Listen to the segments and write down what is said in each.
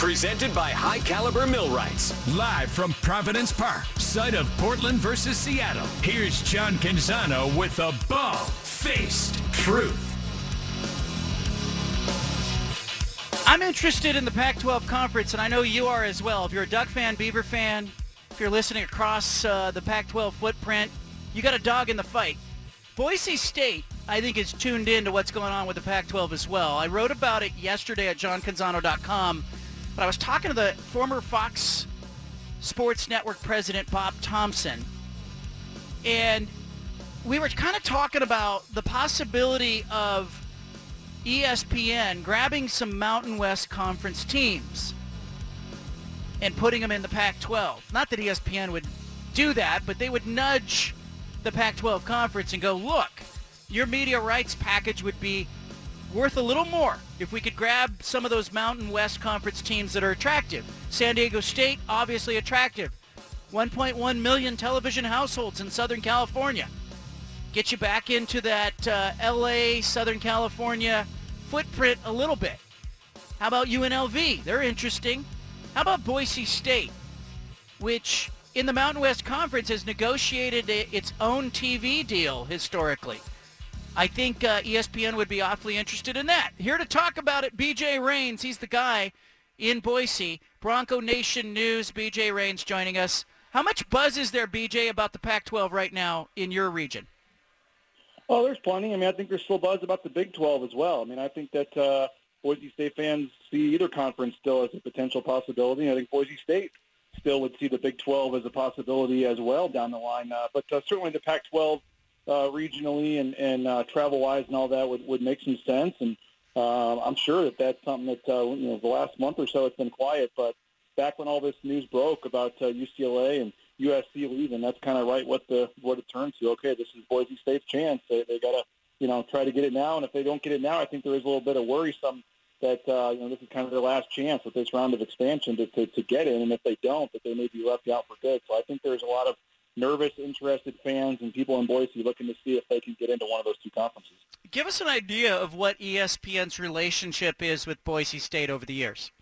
presented by High Caliber Millwrights. Live from Providence Park, site of Portland versus Seattle. Here's John Canzano with the Bald Faced truth. I'm interested in the Pac 12 conference, and I know you are as well. If you're a Duck fan, Beaver fan, if you're listening across uh, the Pac 12 footprint, you got a dog in the fight. Boise State, I think, is tuned in to what's going on with the Pac 12 as well. I wrote about it yesterday at johncanzano.com, but I was talking to the former Fox Sports Network president, Bob Thompson, and we were kind of talking about the possibility of ESPN grabbing some Mountain West Conference teams and putting them in the Pac-12. Not that ESPN would do that, but they would nudge the Pac-12 conference and go, look, your media rights package would be worth a little more if we could grab some of those Mountain West Conference teams that are attractive. San Diego State, obviously attractive. 1.1 million television households in Southern California get you back into that uh, LA, Southern California footprint a little bit. How about UNLV? They're interesting. How about Boise State, which in the Mountain West Conference has negotiated its own TV deal historically? I think uh, ESPN would be awfully interested in that. Here to talk about it, BJ Rains. He's the guy in Boise. Bronco Nation News. BJ Rains joining us. How much buzz is there, BJ, about the Pac-12 right now in your region? Well, there's plenty. I mean, I think there's still buzz about the Big 12 as well. I mean, I think that uh, Boise State fans see either conference still as a potential possibility. I think Boise State still would see the Big 12 as a possibility as well down the line. Uh, but uh, certainly the Pac-12 uh, regionally and, and uh, travel-wise and all that would, would make some sense. And uh, I'm sure that that's something that, uh, you know, the last month or so it's been quiet. But back when all this news broke about uh, UCLA and USC leaving, that's kind of right what the what it turned to. Okay, this is Boise State's chance. They they got to you know try to get it now, and if they don't get it now, I think there is a little bit of worrisome that uh, you know this is kind of their last chance with this round of expansion to, to to get in, and if they don't, that they may be left out for good. So I think there's a lot of nervous, interested fans and people in Boise looking to see if they can get into one of those two conferences. Give us an idea of what ESPN's relationship is with Boise State over the years.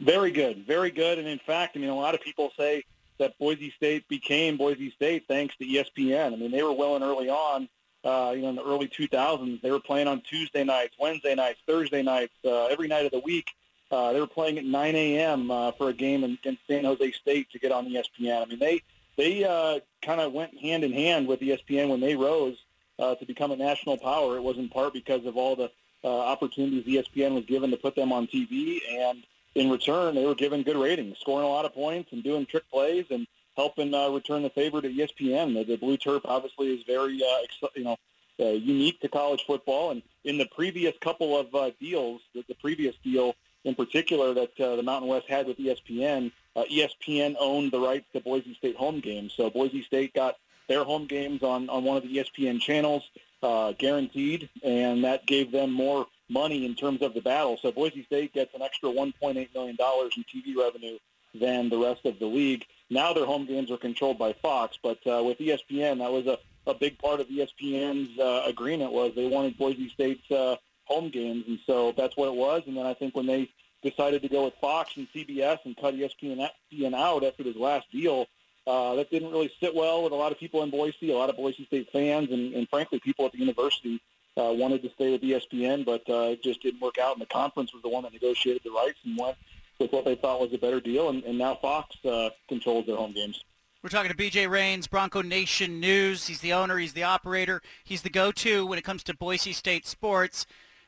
Very good, very good, and in fact, I mean, a lot of people say that Boise State became Boise State thanks to ESPN. I mean, they were willing early on, uh, you know, in the early 2000s. They were playing on Tuesday nights, Wednesday nights, Thursday nights, uh, every night of the week. Uh, they were playing at 9 a.m. Uh, for a game in, in San Jose State to get on ESPN. I mean, they they uh, kind of went hand in hand with ESPN when they rose uh, to become a national power. It was in part because of all the uh, opportunities ESPN was given to put them on TV, and in return, they were given good ratings, scoring a lot of points and doing trick plays and helping uh, return the favor to ESPN. The, the blue turf obviously is very, uh, ex- you know, uh, unique to college football. And in the previous couple of uh, deals, the, the previous deal in particular that uh, the Mountain West had with ESPN, uh, ESPN owned the rights to Boise State home games. So Boise State got their home games on, on one of the ESPN channels, uh, guaranteed, and that gave them more money in terms of the battle. So Boise State gets an extra $1.8 million in TV revenue than the rest of the league. Now their home games are controlled by Fox, but uh, with ESPN, that was a, a big part of ESPN's uh, agreement was they wanted Boise State's uh, home games, and so that's what it was. And then I think when they decided to go with Fox and CBS and cut ESPN out after this last deal, uh, that didn't really sit well with a lot of people in Boise, a lot of Boise State fans, and, and frankly, people at the university uh, wanted to stay with ESPN, but uh, it just didn't work out. And the conference was the one that negotiated the rights and went with what they thought was a better deal. And, and now Fox uh, controls their home games. We're talking to BJ Rains, Bronco Nation News. He's the owner, he's the operator, he's the go-to when it comes to Boise State sports.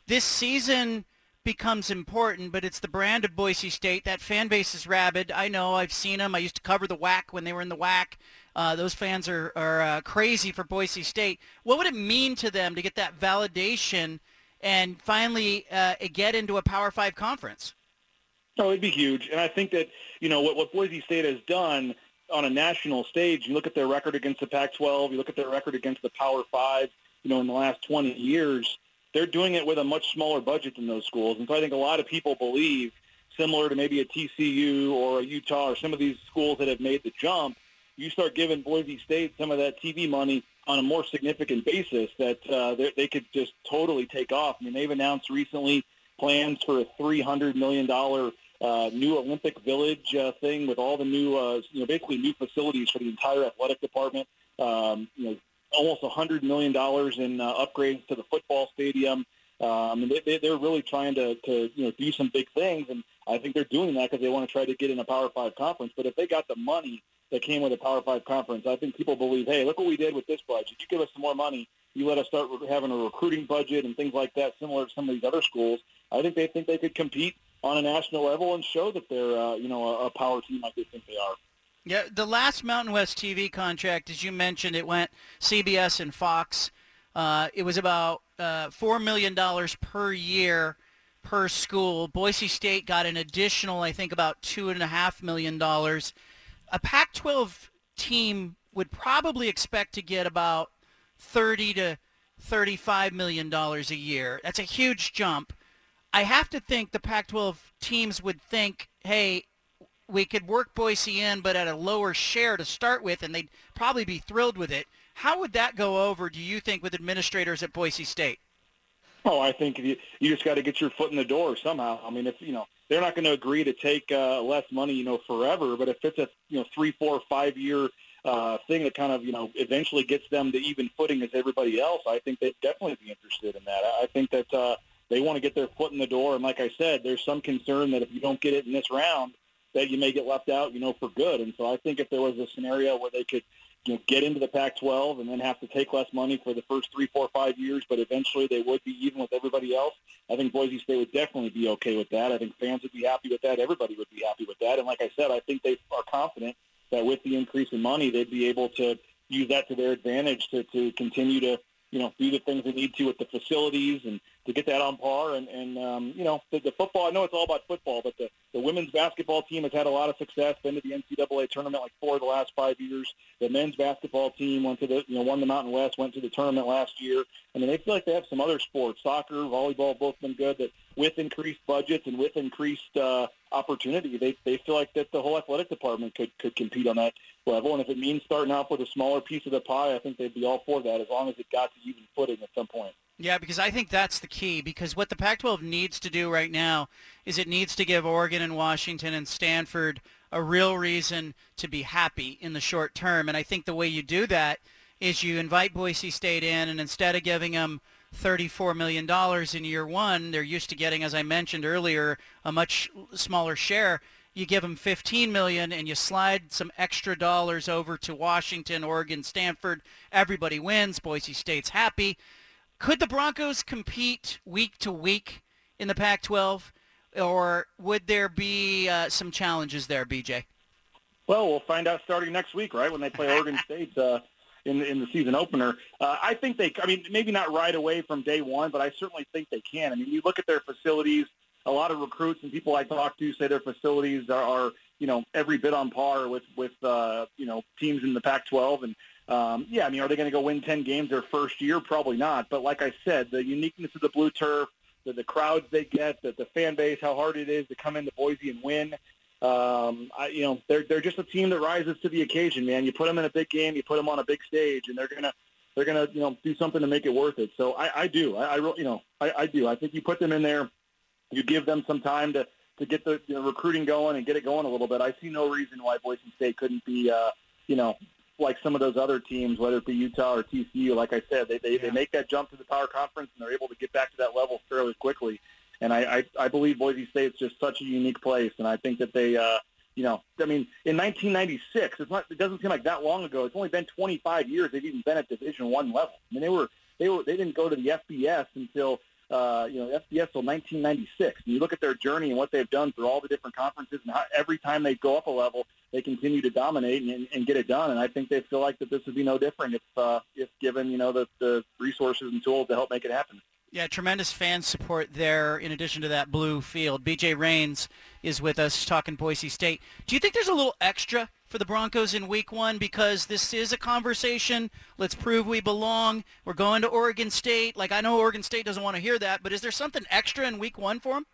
This season becomes important, but it's the brand of Boise State. That fan base is rabid. I know. I've seen them. I used to cover the WAC when they were in the WAC. Uh, those fans are, are uh, crazy for Boise State. What would it mean to them to get that validation and finally uh, get into a Power Five conference? No, it'd be huge, and I think that you know what what Boise State has done on a national stage. You look at their record against the Pac-12. You look at their record against the Power Five. You know, in the last 20 years, they're doing it with a much smaller budget than those schools, and so I think a lot of people believe, similar to maybe a TCU or a Utah or some of these schools that have made the jump, you start giving Boise State some of that TV money on a more significant basis that uh, they could just totally take off. I mean, they've announced recently plans for a $300 million uh, new Olympic Village uh, thing with all the new, uh, you know, basically new facilities for the entire athletic department. Um, you know, almost $100 million in uh, upgrades to the football stadium. I mean, they, they're really trying to, to, you know, do some big things, and I think they're doing that because they want to try to get in a Power Five conference. But if they got the money that came with a Power Five conference, I think people believe, hey, look what we did with this budget. You give us some more money, you let us start having a recruiting budget and things like that, similar to some of these other schools. I think they think they could compete on a national level and show that they're, uh, you know, a, a power team like they think they are. Yeah, the last Mountain West TV contract, as you mentioned, it went CBS and Fox. Uh, it was about uh, $4 million per year per school. Boise State got an additional, I think, about $2.5 million. A Pac-12 team would probably expect to get about 30 to $35 million a year. That's a huge jump. I have to think the Pac-12 teams would think, hey, we could work Boise in, but at a lower share to start with, and they'd probably be thrilled with it. How would that go over, do you think, with administrators at Boise State? Oh, I think you, you just got to get your foot in the door somehow. I mean, if you know they're not going to agree to take uh, less money, you know, forever. But if it's a you know three, four, five year uh, thing that kind of you know eventually gets them to even footing as everybody else, I think they'd definitely be interested in that. I think that uh, they want to get their foot in the door. And like I said, there's some concern that if you don't get it in this round, that you may get left out, you know, for good. And so I think if there was a scenario where they could, you know, get into the Pac-12 and then have to take less money for the first three, four, five years, but eventually they would be even with everybody else, I think Boise State would definitely be okay with that. I think fans would be happy with that. Everybody would be happy with that. And like I said, I think they are confident that with the increase in money, they'd be able to use that to their advantage to, to continue to, you know, do the things they need to with the facilities and to get that on par. And, and um, you know, the, the football, I know it's all about football, but the, the women's basketball team has had a lot of success, been to the NCAA tournament like four of the last five years. The men's basketball team went to the, you know, won the Mountain West, went to the tournament last year. I mean, they feel like they have some other sports, soccer, volleyball, both been good, that with increased budgets and with increased uh, opportunity, they, they feel like that the whole athletic department could, could compete on that level. And if it means starting off with a smaller piece of the pie, I think they'd be all for that as long as it got to even footing at some point. Yeah, because I think that's the key. Because what the Pac-12 needs to do right now is it needs to give Oregon and Washington and Stanford a real reason to be happy in the short term. And I think the way you do that is you invite Boise State in, and instead of giving them $34 million in year one, they're used to getting, as I mentioned earlier, a much smaller share. You give them 15 million and you slide some extra dollars over to Washington, Oregon, Stanford. Everybody wins. Boise State's happy. Could the Broncos compete week to week in the Pac-12, or would there be uh, some challenges there, BJ? Well, we'll find out starting next week, right, when they play Oregon State uh, in, in the season opener. Uh, I think they, I mean, maybe not right away from day one, but I certainly think they can. I mean, you look at their facilities, a lot of recruits and people I talk to say their facilities are, are you know, every bit on par with, with uh, you know, teams in the Pac-12. And um, yeah, I mean, are they going to go win 10 games their first year? Probably not. But like I said, the uniqueness of the blue turf, the, the crowds they get, the, the fan base, how hard it is to come into Boise and win. Um, I, you know, they're they're just a team that rises to the occasion, man. You put them in a big game, you put them on a big stage, and they're gonna they're gonna you know do something to make it worth it. So I, I do, I, I you know, I, I do. I think you put them in there, you give them some time to to get the you know, recruiting going and get it going a little bit. I see no reason why Boise State couldn't be, uh, you know, like some of those other teams, whether it be Utah or TCU, like I said, they, they, yeah. they make that jump to the power conference and they're able to get back to that level fairly quickly. And I, I, I believe Boise State's just such a unique place, and I think that they, uh, you know, I mean, in 1996, it's not, it doesn't seem like that long ago. It's only been 25 years they've even been at Division One level. I mean, they were, they were, they didn't go to the FBS until uh, you know, FBS till 1996. And you look at their journey and what they've done through all the different conferences, and how every time they go up a level, they continue to dominate and, and get it done. And I think they feel like that this would be no different if, uh, if given, you know, the, the resources and tools to help make it happen. Yeah, tremendous fan support there in addition to that blue field. BJ Rains is with us talking Boise State. Do you think there's a little extra for the Broncos in week one because this is a conversation? Let's prove we belong. We're going to Oregon State. Like, I know Oregon State doesn't want to hear that, but is there something extra in week one for them?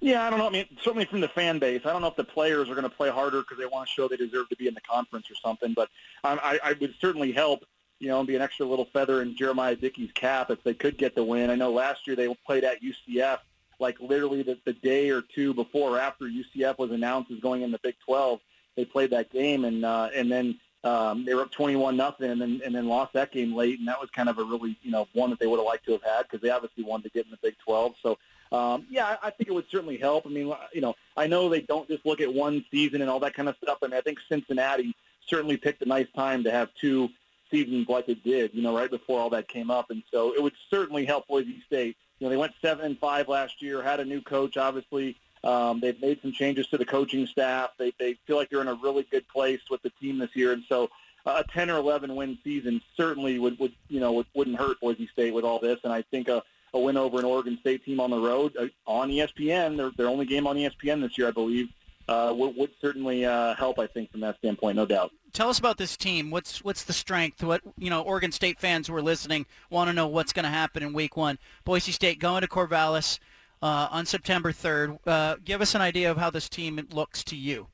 Yeah, I don't know. I mean, certainly from the fan base, I don't know if the players are going to play harder because they want to show they deserve to be in the conference or something. But um, I, I would certainly help, you know, and be an extra little feather in Jeramiah Dickey's cap if they could get the win. I know last year they played at UCF, like literally the, the day or two before or after UCF was announced as going in the Big 12. They played that game, and uh, and then um, they were up 21 nothing, and then and then lost that game late, and that was kind of a really you know one that they would have liked to have had because they obviously wanted to get in the Big 12. So um, yeah, I think it would certainly help. I mean, you know, I know they don't just look at one season and all that kind of stuff. I mean, I think Cincinnati certainly picked a nice time to have two seasons like it did, you know, right before all that came up. And so it would certainly help Boise State. You know, they went seven and five last year, had a new coach, obviously. Um, they've made some changes to the coaching staff. They, they feel like they're in a really good place with the team this year. And so a 10 or 11 win season certainly would, would you know, would, wouldn't hurt Boise State with all this. And I think a, a win over an Oregon State team on the road uh, on ESPN. Their, their only game on ESPN this year, I believe, uh, would, would certainly uh, help. I think from that standpoint, no doubt. Tell us about this team. What's what's the strength? What you know, Oregon State fans who are listening want to know what's going to happen in Week One. Boise State going to Corvallis uh, on September third. Uh, give us an idea of how this team looks to you.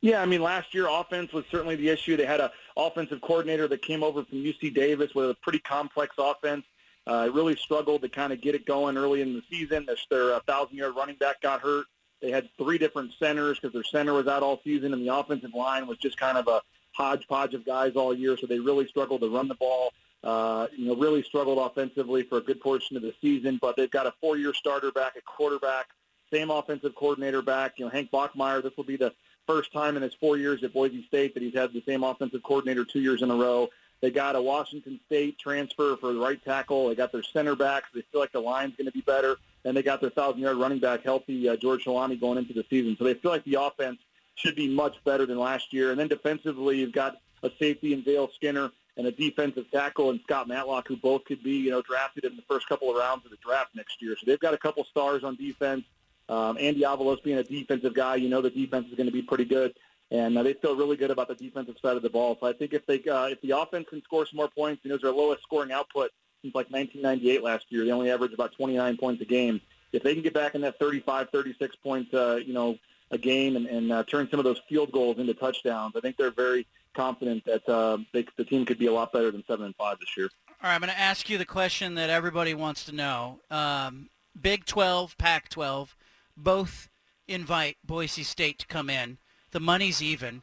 Yeah, I mean, last year offense was certainly the issue. They had a offensive coordinator that came over from UC Davis with a pretty complex offense. Uh, really struggled to kind of get it going early in the season. Their, their 1,000-yard running back got hurt. They had three different centers because their center was out all season, and the offensive line was just kind of a hodgepodge of guys all year. So they really struggled to run the ball. Uh, you know, really struggled offensively for a good portion of the season. But they've got a four-year starter back, a quarterback, same offensive coordinator back. You know, Hank Bachmeier. This will be the first time in his four years at Boise State that he's had the same offensive coordinator two years in a row. They got a Washington State transfer for the right tackle. They got their center back. So they feel like the line's going to be better. And they got their thousand-yard running back healthy, uh, George Holani, going into the season. So they feel like the offense should be much better than last year. And then defensively, you've got a safety in JL Skinner and a defensive tackle in Scott Matlock, who both could be, you know, drafted in the first couple of rounds of the draft next year. So they've got a couple stars on defense. Um, Andy Avalos being a defensive guy, you know the defense is going to be pretty good and uh, they feel really good about the defensive side of the ball. So I think if they uh, if the offense can score some more points, you know, their lowest scoring output since like 1998 last year. They only averaged about 29 points a game. If they can get back in that 35, 36 points, uh, you know, a game and, and uh, turn some of those field goals into touchdowns, I think they're very confident that uh, they, the team could be a lot better than seven and five this year. All right, I'm going to ask you the question that everybody wants to know. Um, Big 12, Pac-12, both invite Boise State to come in the money's even.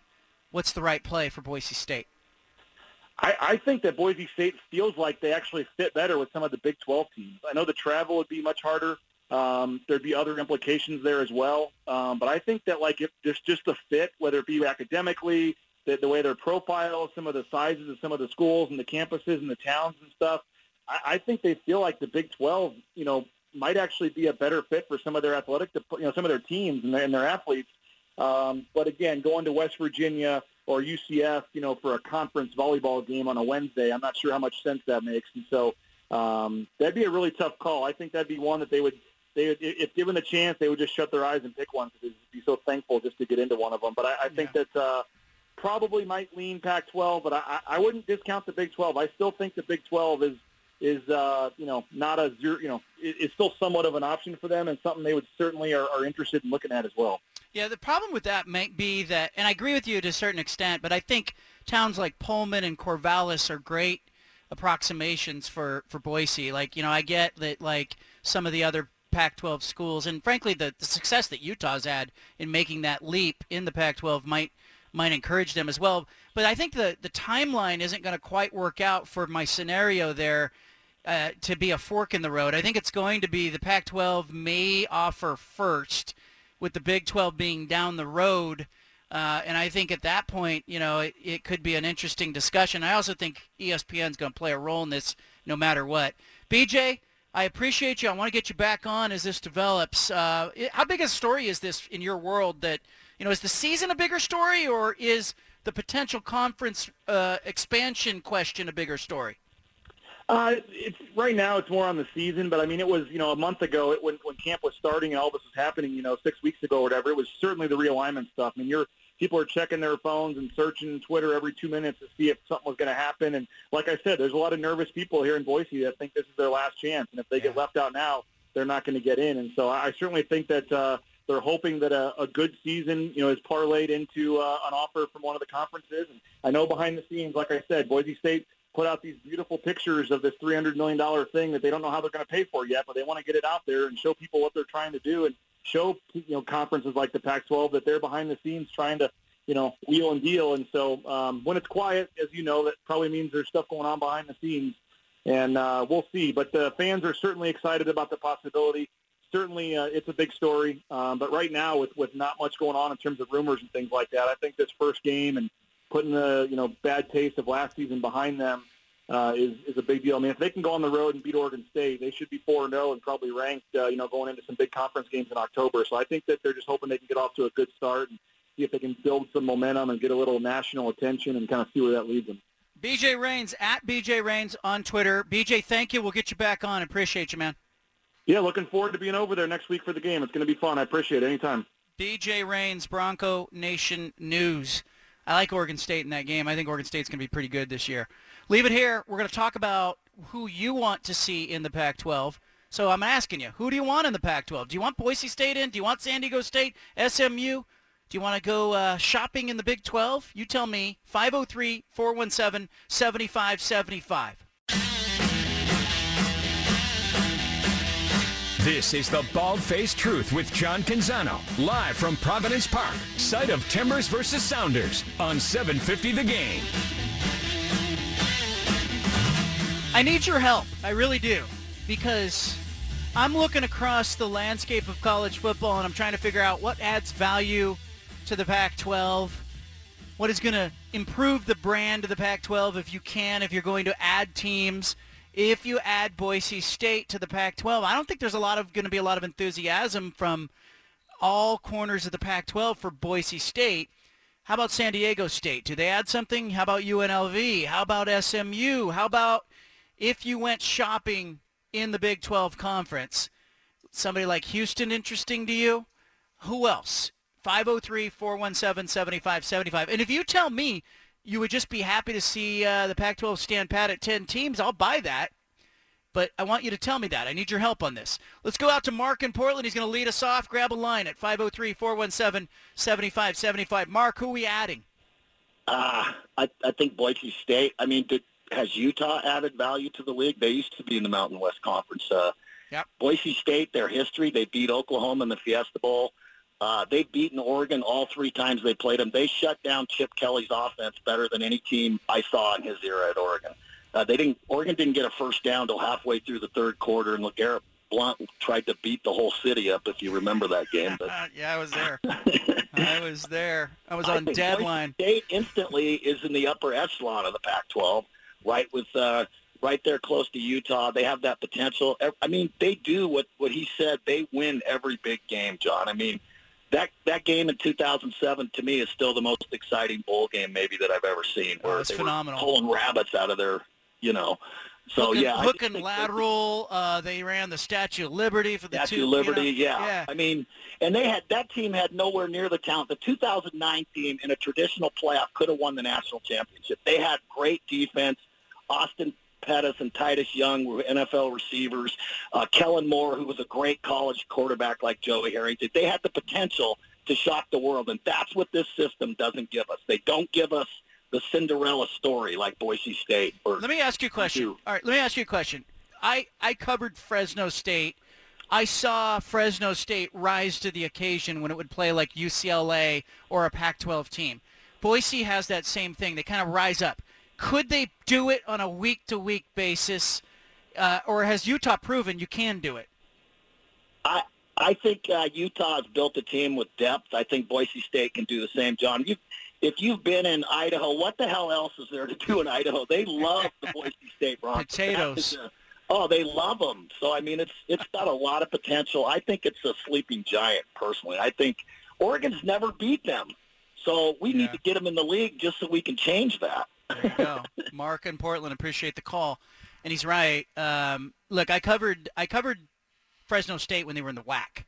What's the right play for Boise State? I, I think that Boise State feels like they actually fit better with some of the Big 12 teams. I know the travel would be much harder. Um, there'd be other implications there as well. Um, but I think that like if there's just a fit, whether it be academically, the, the way their profile, some of the sizes of some of the schools and the campuses and the towns and stuff, I, I think they feel like the Big 12, you know, might actually be a better fit for some of their athletic, you know, some of their teams and their, and their athletes um, but again, going to West Virginia or UCF, you know, for a conference volleyball game on a Wednesday, I'm not sure how much sense that makes. And so um, that'd be a really tough call. I think that'd be one that they would, they would, if given the chance, they would just shut their eyes and pick one because they'd be so thankful just to get into one of them. But I, I think yeah. that uh, probably might lean Pac-12, but I, I wouldn't discount the Big 12. I still think the Big 12 is is uh, you know not a zero, you know it's still somewhat of an option for them and something they would certainly are, are interested in looking at as well. Yeah, the problem with that might be that, and I agree with you to a certain extent, but I think towns like Pullman and Corvallis are great approximations for, for Boise. Like, you know, I get that, like, some of the other Pac-12 schools, and frankly, the, the success that Utah's had in making that leap in the Pac-12 might might encourage them as well. But I think the, the timeline isn't going to quite work out for my scenario there uh, to be a fork in the road. I think it's going to be the Pac-12 may offer first – with the Big 12 being down the road. Uh, and I think at that point, you know, it, it, could be an interesting discussion. I also think ESPN is going to play a role in this no matter what. BJ, I appreciate you. I want to get you back on as this develops. Uh, how big a story is this in your world that, you know, is the season a bigger story or is the potential conference uh, expansion question a bigger story? Uh, it's right now. It's more on the season, but I mean, it was you know a month ago it, when when camp was starting and all this was happening. You know, six weeks ago or whatever. It was certainly the realignment stuff. I mean, you're people are checking their phones and searching Twitter every two minutes to see if something was going to happen. And like I said, there's a lot of nervous people here in Boise that think this is their last chance, and if they get left out now, they're not going to get in. And so I certainly think that uh, they're hoping that a, a good season, you know, is parlayed into uh, an offer from one of the conferences. And I know behind the scenes, like I said, Boise State put out these beautiful pictures of this $300 million thing that they don't know how they're going to pay for yet, but they want to get it out there and show people what they're trying to do and show, you know, conferences like the Pac-12 that they're behind the scenes trying to, you know, wheel and deal. And so um, when it's quiet, as you know, that probably means there's stuff going on behind the scenes. And uh, we'll see. But the fans are certainly excited about the possibility. Certainly, uh, it's a big story. Um, but right now, with, with not much going on in terms of rumors and things like that, I think this first game and putting the you know bad taste of last season behind them uh, is is a big deal. I mean, if they can go on the road and beat Oregon State, they should be four and zero and probably ranked uh, you know going into some big conference games in October. So I think that they're just hoping they can get off to a good start and see if they can build some momentum and get a little national attention and kind of see where that leads them. BJ Rains at BJ Rains on Twitter. BJ, thank you. We'll get you back on. Appreciate you, man. Yeah, looking forward to being over there next week for the game. It's going to be fun. I appreciate it. Anytime. BJ Rains, Bronco Nation News. I like Oregon State in that game. I think Oregon State's going to be pretty good this year. Leave it here. We're going to talk about who you want to see in the Pac-12. So I'm asking you, who do you want in the Pac-12? Do you want Boise State in? Do you want San Diego State, SMU? Do you want to go uh, shopping in the Big 12? You tell me. 503-417-7575. This is the Bald Faced Truth with John Canzano, live from Providence Park, site of Timbers versus Sounders on 750 The Game. I need your help. I really do. Because I'm looking across the landscape of college football and I'm trying to figure out what adds value to the Pac-12, what is going to improve the brand of the Pac-12 if you can, if you're going to add teams, if you add Boise State to the Pac-12. I don't think there's a lot of going to be a lot of enthusiasm from all corners of the Pac-12 for Boise State. How about San Diego State? Do they add something? How about UNLV? How about SMU? How about if you went shopping in the Big 12 conference, somebody like Houston interesting to you? Who else? 503-417-7575. And if you tell me you would just be happy to see uh, the Pac-12 stand pat at 10 teams, I'll buy that. But I want you to tell me that. I need your help on this. Let's go out to Mark in Portland. He's going to lead us off. Grab a line at 503-417-7575. Mark, who are we adding? Uh, I, I think Boise State. I mean, did, has Utah added value to the league? They used to be in the Mountain West Conference. Uh, Yep. Boise State, their history, they beat Oklahoma in the Fiesta Bowl. Uh, they've beaten Oregon all three times they played them. They shut down Chip Kelly's offense better than any team I saw in his era at Oregon. Uh, they didn't. Oregon didn't get a first down till halfway through the third quarter, and LeGarrette Blount tried to beat the whole city up. If you remember that game, but yeah, I was there. I was there. I was on think deadline. State instantly is in the upper echelon of the Pac-12, right with uh, right there close to Utah. They have that potential. I mean, they do what what he said. They win every big game, John. I mean, that that game in 2007 to me is still the most exciting bowl game maybe that I've ever seen. Oh, Where it's they phenomenal. were pulling rabbits out of their, you know. So Hook and, yeah, I hook just and lateral. Uh, they ran the Statue of Liberty for the Statue two. of Liberty, you know, yeah. yeah. I mean, and they had that team had nowhere near the talent. The 2009 team in a traditional playoff could have won the national championship. They had great defense. Austin Pettis and Titus Young were NFL receivers. Uh, Kellen Moore, who was a great college quarterback like Joey Harrington. They had the potential to shock the world, and that's what this system doesn't give us. They don't give us the Cinderella story like Boise State. Or Let me ask you a question. do. All right, let me ask you a question. I, I covered Fresno State. I saw Fresno State rise to the occasion when it would play like UCLA or a Pac-12 team. Boise has that same thing. They kind of rise up. Could they do it on a week-to-week basis, uh, or has Utah proven you can do it? I I think uh, Utah has built a team with depth. I think Boise State can do the same. John, you, if you've been in Idaho, what the hell else is there to do in Idaho? They love the Boise State Broncos. Potatoes. A- oh, they love them. So I mean, it's it's got a lot of potential. I think it's a sleeping giant. Personally, I think Oregon's never beat them. So we Yeah. need to get them in the league just so we can change that. There you go. Mark in Portland, appreciate the call. and he's right. Um, look, I covered I covered Fresno State when they were in the WAC,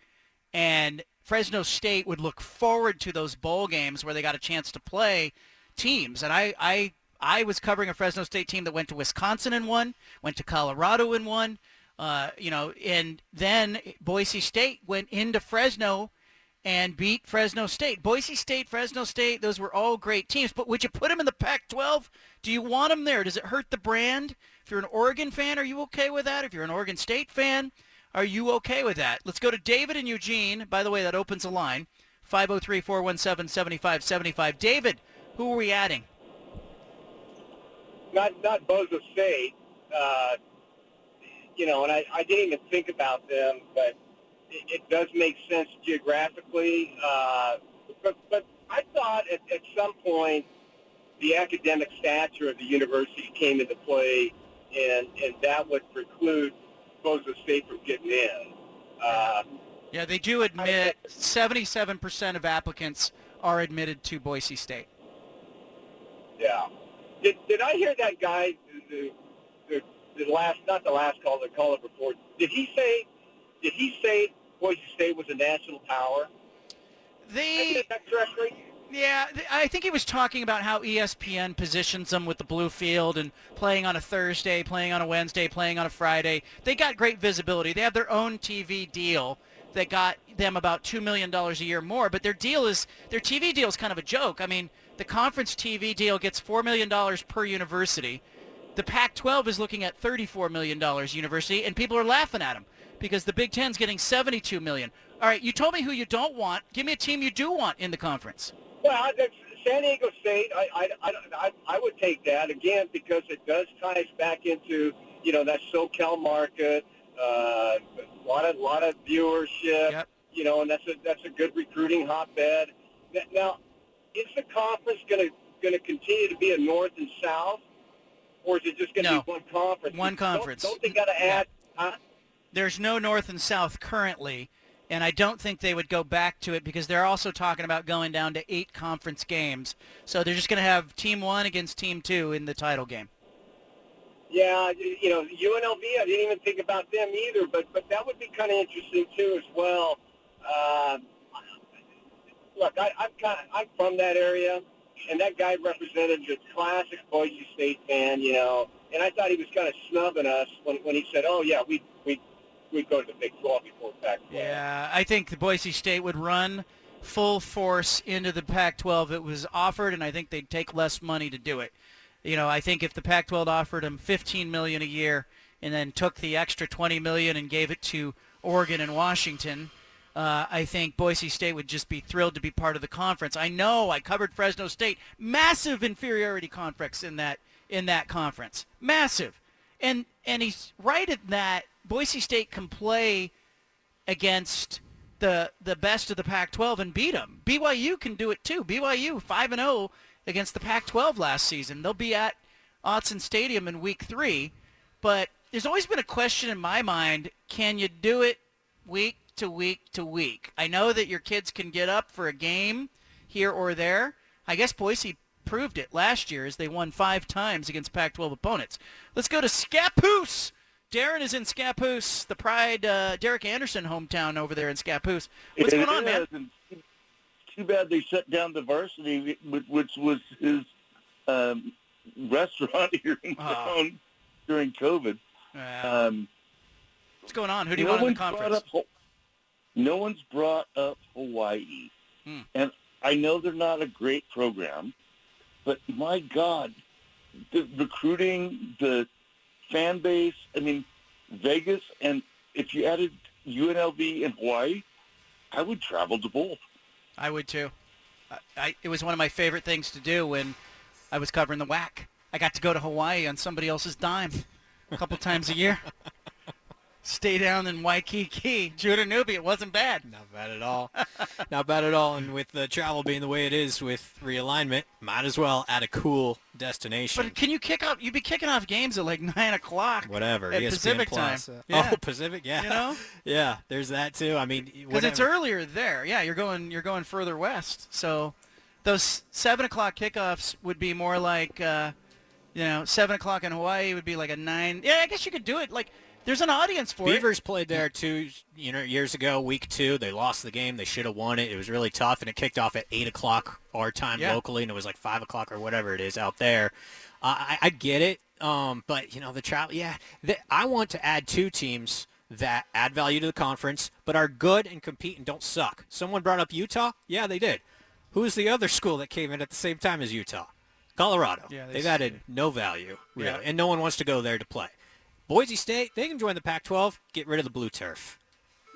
and Fresno State would look forward to those bowl games where they got a chance to play teams. And I I I was covering a Fresno State team that went to Wisconsin and won, went to Colorado and won. Uh, you know, and then Boise State went into Fresno and beat Fresno State. Boise State, Fresno State, those were all great teams. But would you put them in the Pac-12? Do you want them there? Does it hurt the brand? If you're an Oregon fan, are you okay with that? If you're an Oregon State fan, are you okay with that? Let's go to David and Eugene. By the way, that opens a line. 503-417-7575. David, who are we adding? Not not Bozo State. Uh, you know, and I, I didn't even think about them, but it, it does make sense geographically. Uh, but, but I thought at, at some point the academic stature of the university came into play, and, and that would preclude Bozo State from getting in. Uh, yeah, they do admit 77% of applicants are admitted to Boise State. Yeah. Did, did I hear that guy, the, the, the last, not the last call, the call before, did he say, did he say Boise State was a national power? Correctly? Yeah, I think he was talking about how ESPN positions them with the blue field and playing on a Thursday, playing on a Wednesday, playing on a Friday. They got great visibility. They have their own TV deal that got them about $2 million a year more, but their deal is, their TV deal is kind of a joke. I mean, the conference TV deal gets $4 million per university. The Pac-12 is looking at $34 million university, and people are laughing at them because the Big Ten's getting 72 million. All right, you told me who you don't want. Give me a team you do want in the conference. Well, San Diego State, I, I, I, I would take that again because it does tie us back into you know that SoCal market, uh, a lot of lot of viewership, yep. you know, and that's a that's a good recruiting hotbed. Now, is the conference going to going to continue to be a north and south, or is it just going to no. be one conference? One conference. Don't, don't they got to add? Yeah. Huh? There's no north and south currently and I don't think they would go back to it because they're also talking about going down to eight conference games. So they're just going to have Team One against Team Two in the title game. Yeah, you know UNLV. I didn't even think about them either, but but that would be kind of interesting too as well. Uh, look, I, I'm kind of I'm from that area, and that guy represented the classic Boise State fan, you know. And I thought he was kind of snubbing us when when he said, "Oh yeah, we we we'd go to the Big 12 before Pac-12. Yeah, I think the Boise State would run full force into the Pac-12 if it was offered, and I think they'd take less money to do it. You know, I think if the Pac-12 offered them 15 million a year and then took the extra 20 million and gave it to Oregon and Washington, uh, I think Boise State would just be thrilled to be part of the conference. I know I covered Fresno State, massive inferiority complex in that in that conference, massive, and and he's right in that Boise State can play against the the best of the Pac-12 and beat them. BYU can do it too. BYU 5 and 0 against the Pac-12 last season. They'll be at Autzen Stadium in week 3, but there's always been a question in my mind, can you do it week to week to week? I know that your kids can get up for a game here or there. I guess Boise proved it last year as they won 5 times against Pac-12 opponents. Let's go to Scappoose Darren is in Scappoose, the Pride uh, Derek Anderson hometown over there in Scappoose. What's going on, man? Too bad they shut down Diversity, which was his um, restaurant here in Oh. town during COVID. Uh, Um, what's going on? Who do you no want in the conference? Up, no one's brought up Hawaii, Hmm. and I know they're not a great program, but my God, the recruiting, the fan base. I mean, Vegas, and if you added UNLV and Hawaii, I would travel to both. I would too. I, I, it was one of my favorite things to do when I was covering the WAC. I got to go to Hawaii on somebody else's dime a couple times a year. Stay down in Waikiki. Judah Newby, it wasn't bad. Not bad at all. Not bad at all. And with the travel being the way it is with realignment, might as well add a cool destination. But can you kick off? You'd be kicking off games at like nine o'clock. Whatever. At ESPN Pacific Plus. time. Uh, Yeah. Oh, Pacific. Yeah. You know? yeah. There's that too. I mean, Because it's earlier there. Yeah, you're going you're going further west. So those seven o'clock kickoffs would be more like uh, You know, seven o'clock in Hawaii would be like a nine. Yeah, I guess you could do it. Like, there's an audience for it. Beavers played there two, you know, years ago, week two. They lost the game. They should have won it. It was really tough, and it kicked off at eight o'clock our time Yeah. locally, and it was like five o'clock or whatever it is out there. Uh, I, I get it, um, but you know the travel. Yeah, I want to add two teams that add value to the conference, but are good and compete and don't suck. Someone brought up Utah. Yeah, they did. Who's the other school that came in at the same time as Utah? Colorado. Yeah, they They've added no value, really, Yeah. and no one wants to go there to play. Boise State, they can join the Pac-12, get rid of the blue turf.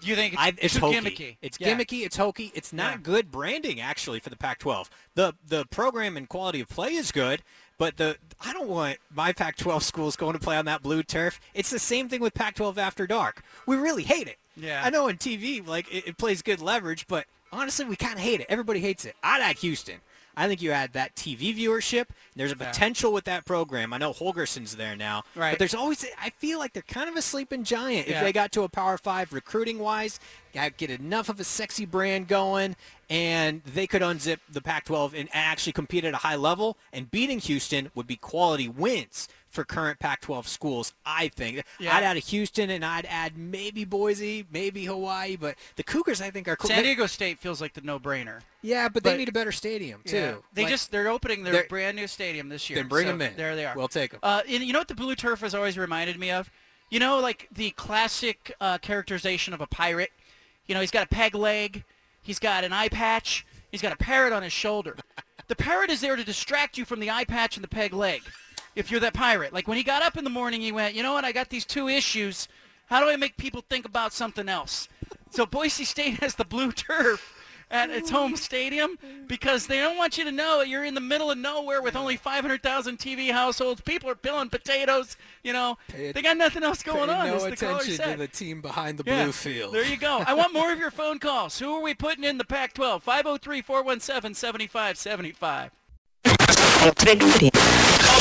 You think it's, I, it's gimmicky? It's Yeah. gimmicky. It's hokey. It's not Yeah. good branding actually for the Pac-12. The the program and quality of play is good, but the I don't want my Pac-12 schools going to play on that blue turf. It's the same thing with Pac-12 after dark. We really hate it. Yeah. I know in TV like it, it plays good leverage, but honestly we kind of hate it. Everybody hates it. I'd add Houston. I think you add that TV viewership. There's a Yeah. potential with that program. I know Holgorsen's there now, Right. but there's always. I feel like they're kind of a sleeping giant. Yeah. If they got to a Power Five recruiting wise, get enough of a sexy brand going, and they could unzip the Pac-12 and actually compete at a high level. And beating Houston would be quality wins for current Pac-12 schools. I think Yeah. I'd add a Houston, and I'd add maybe Boise, maybe Hawaii, but the Cougars I think are cool. San Diego State feels like the no-brainer. yeah, but, but- they need a better stadium too. Yeah. They Like, just they're opening their they're- brand new stadium this year. Then bring them in. There they are. We'll take 'em. Uh, and you know what the blue turf has always reminded me of? You know, like the classic uh, characterization of a pirate. You know, he's got a peg leg, he's got an eye patch, he's got a parrot on his shoulder. the parrot is there to distract you from the eye patch and the peg leg. If you're that pirate, like when he got up in the morning, he went, you know what? I got these two issues. How do I make people think about something else? So Boise State has the blue turf at its home stadium because they don't want you to know that you're in the middle of nowhere with only 500,000 TV households. People are peeling potatoes. You know, Pay it- they got nothing else going on. as the caller said. team behind the Yeah. Blue field. There you go. I want more of your phone calls. Who are we putting in the Pac-12? 503-417-7575.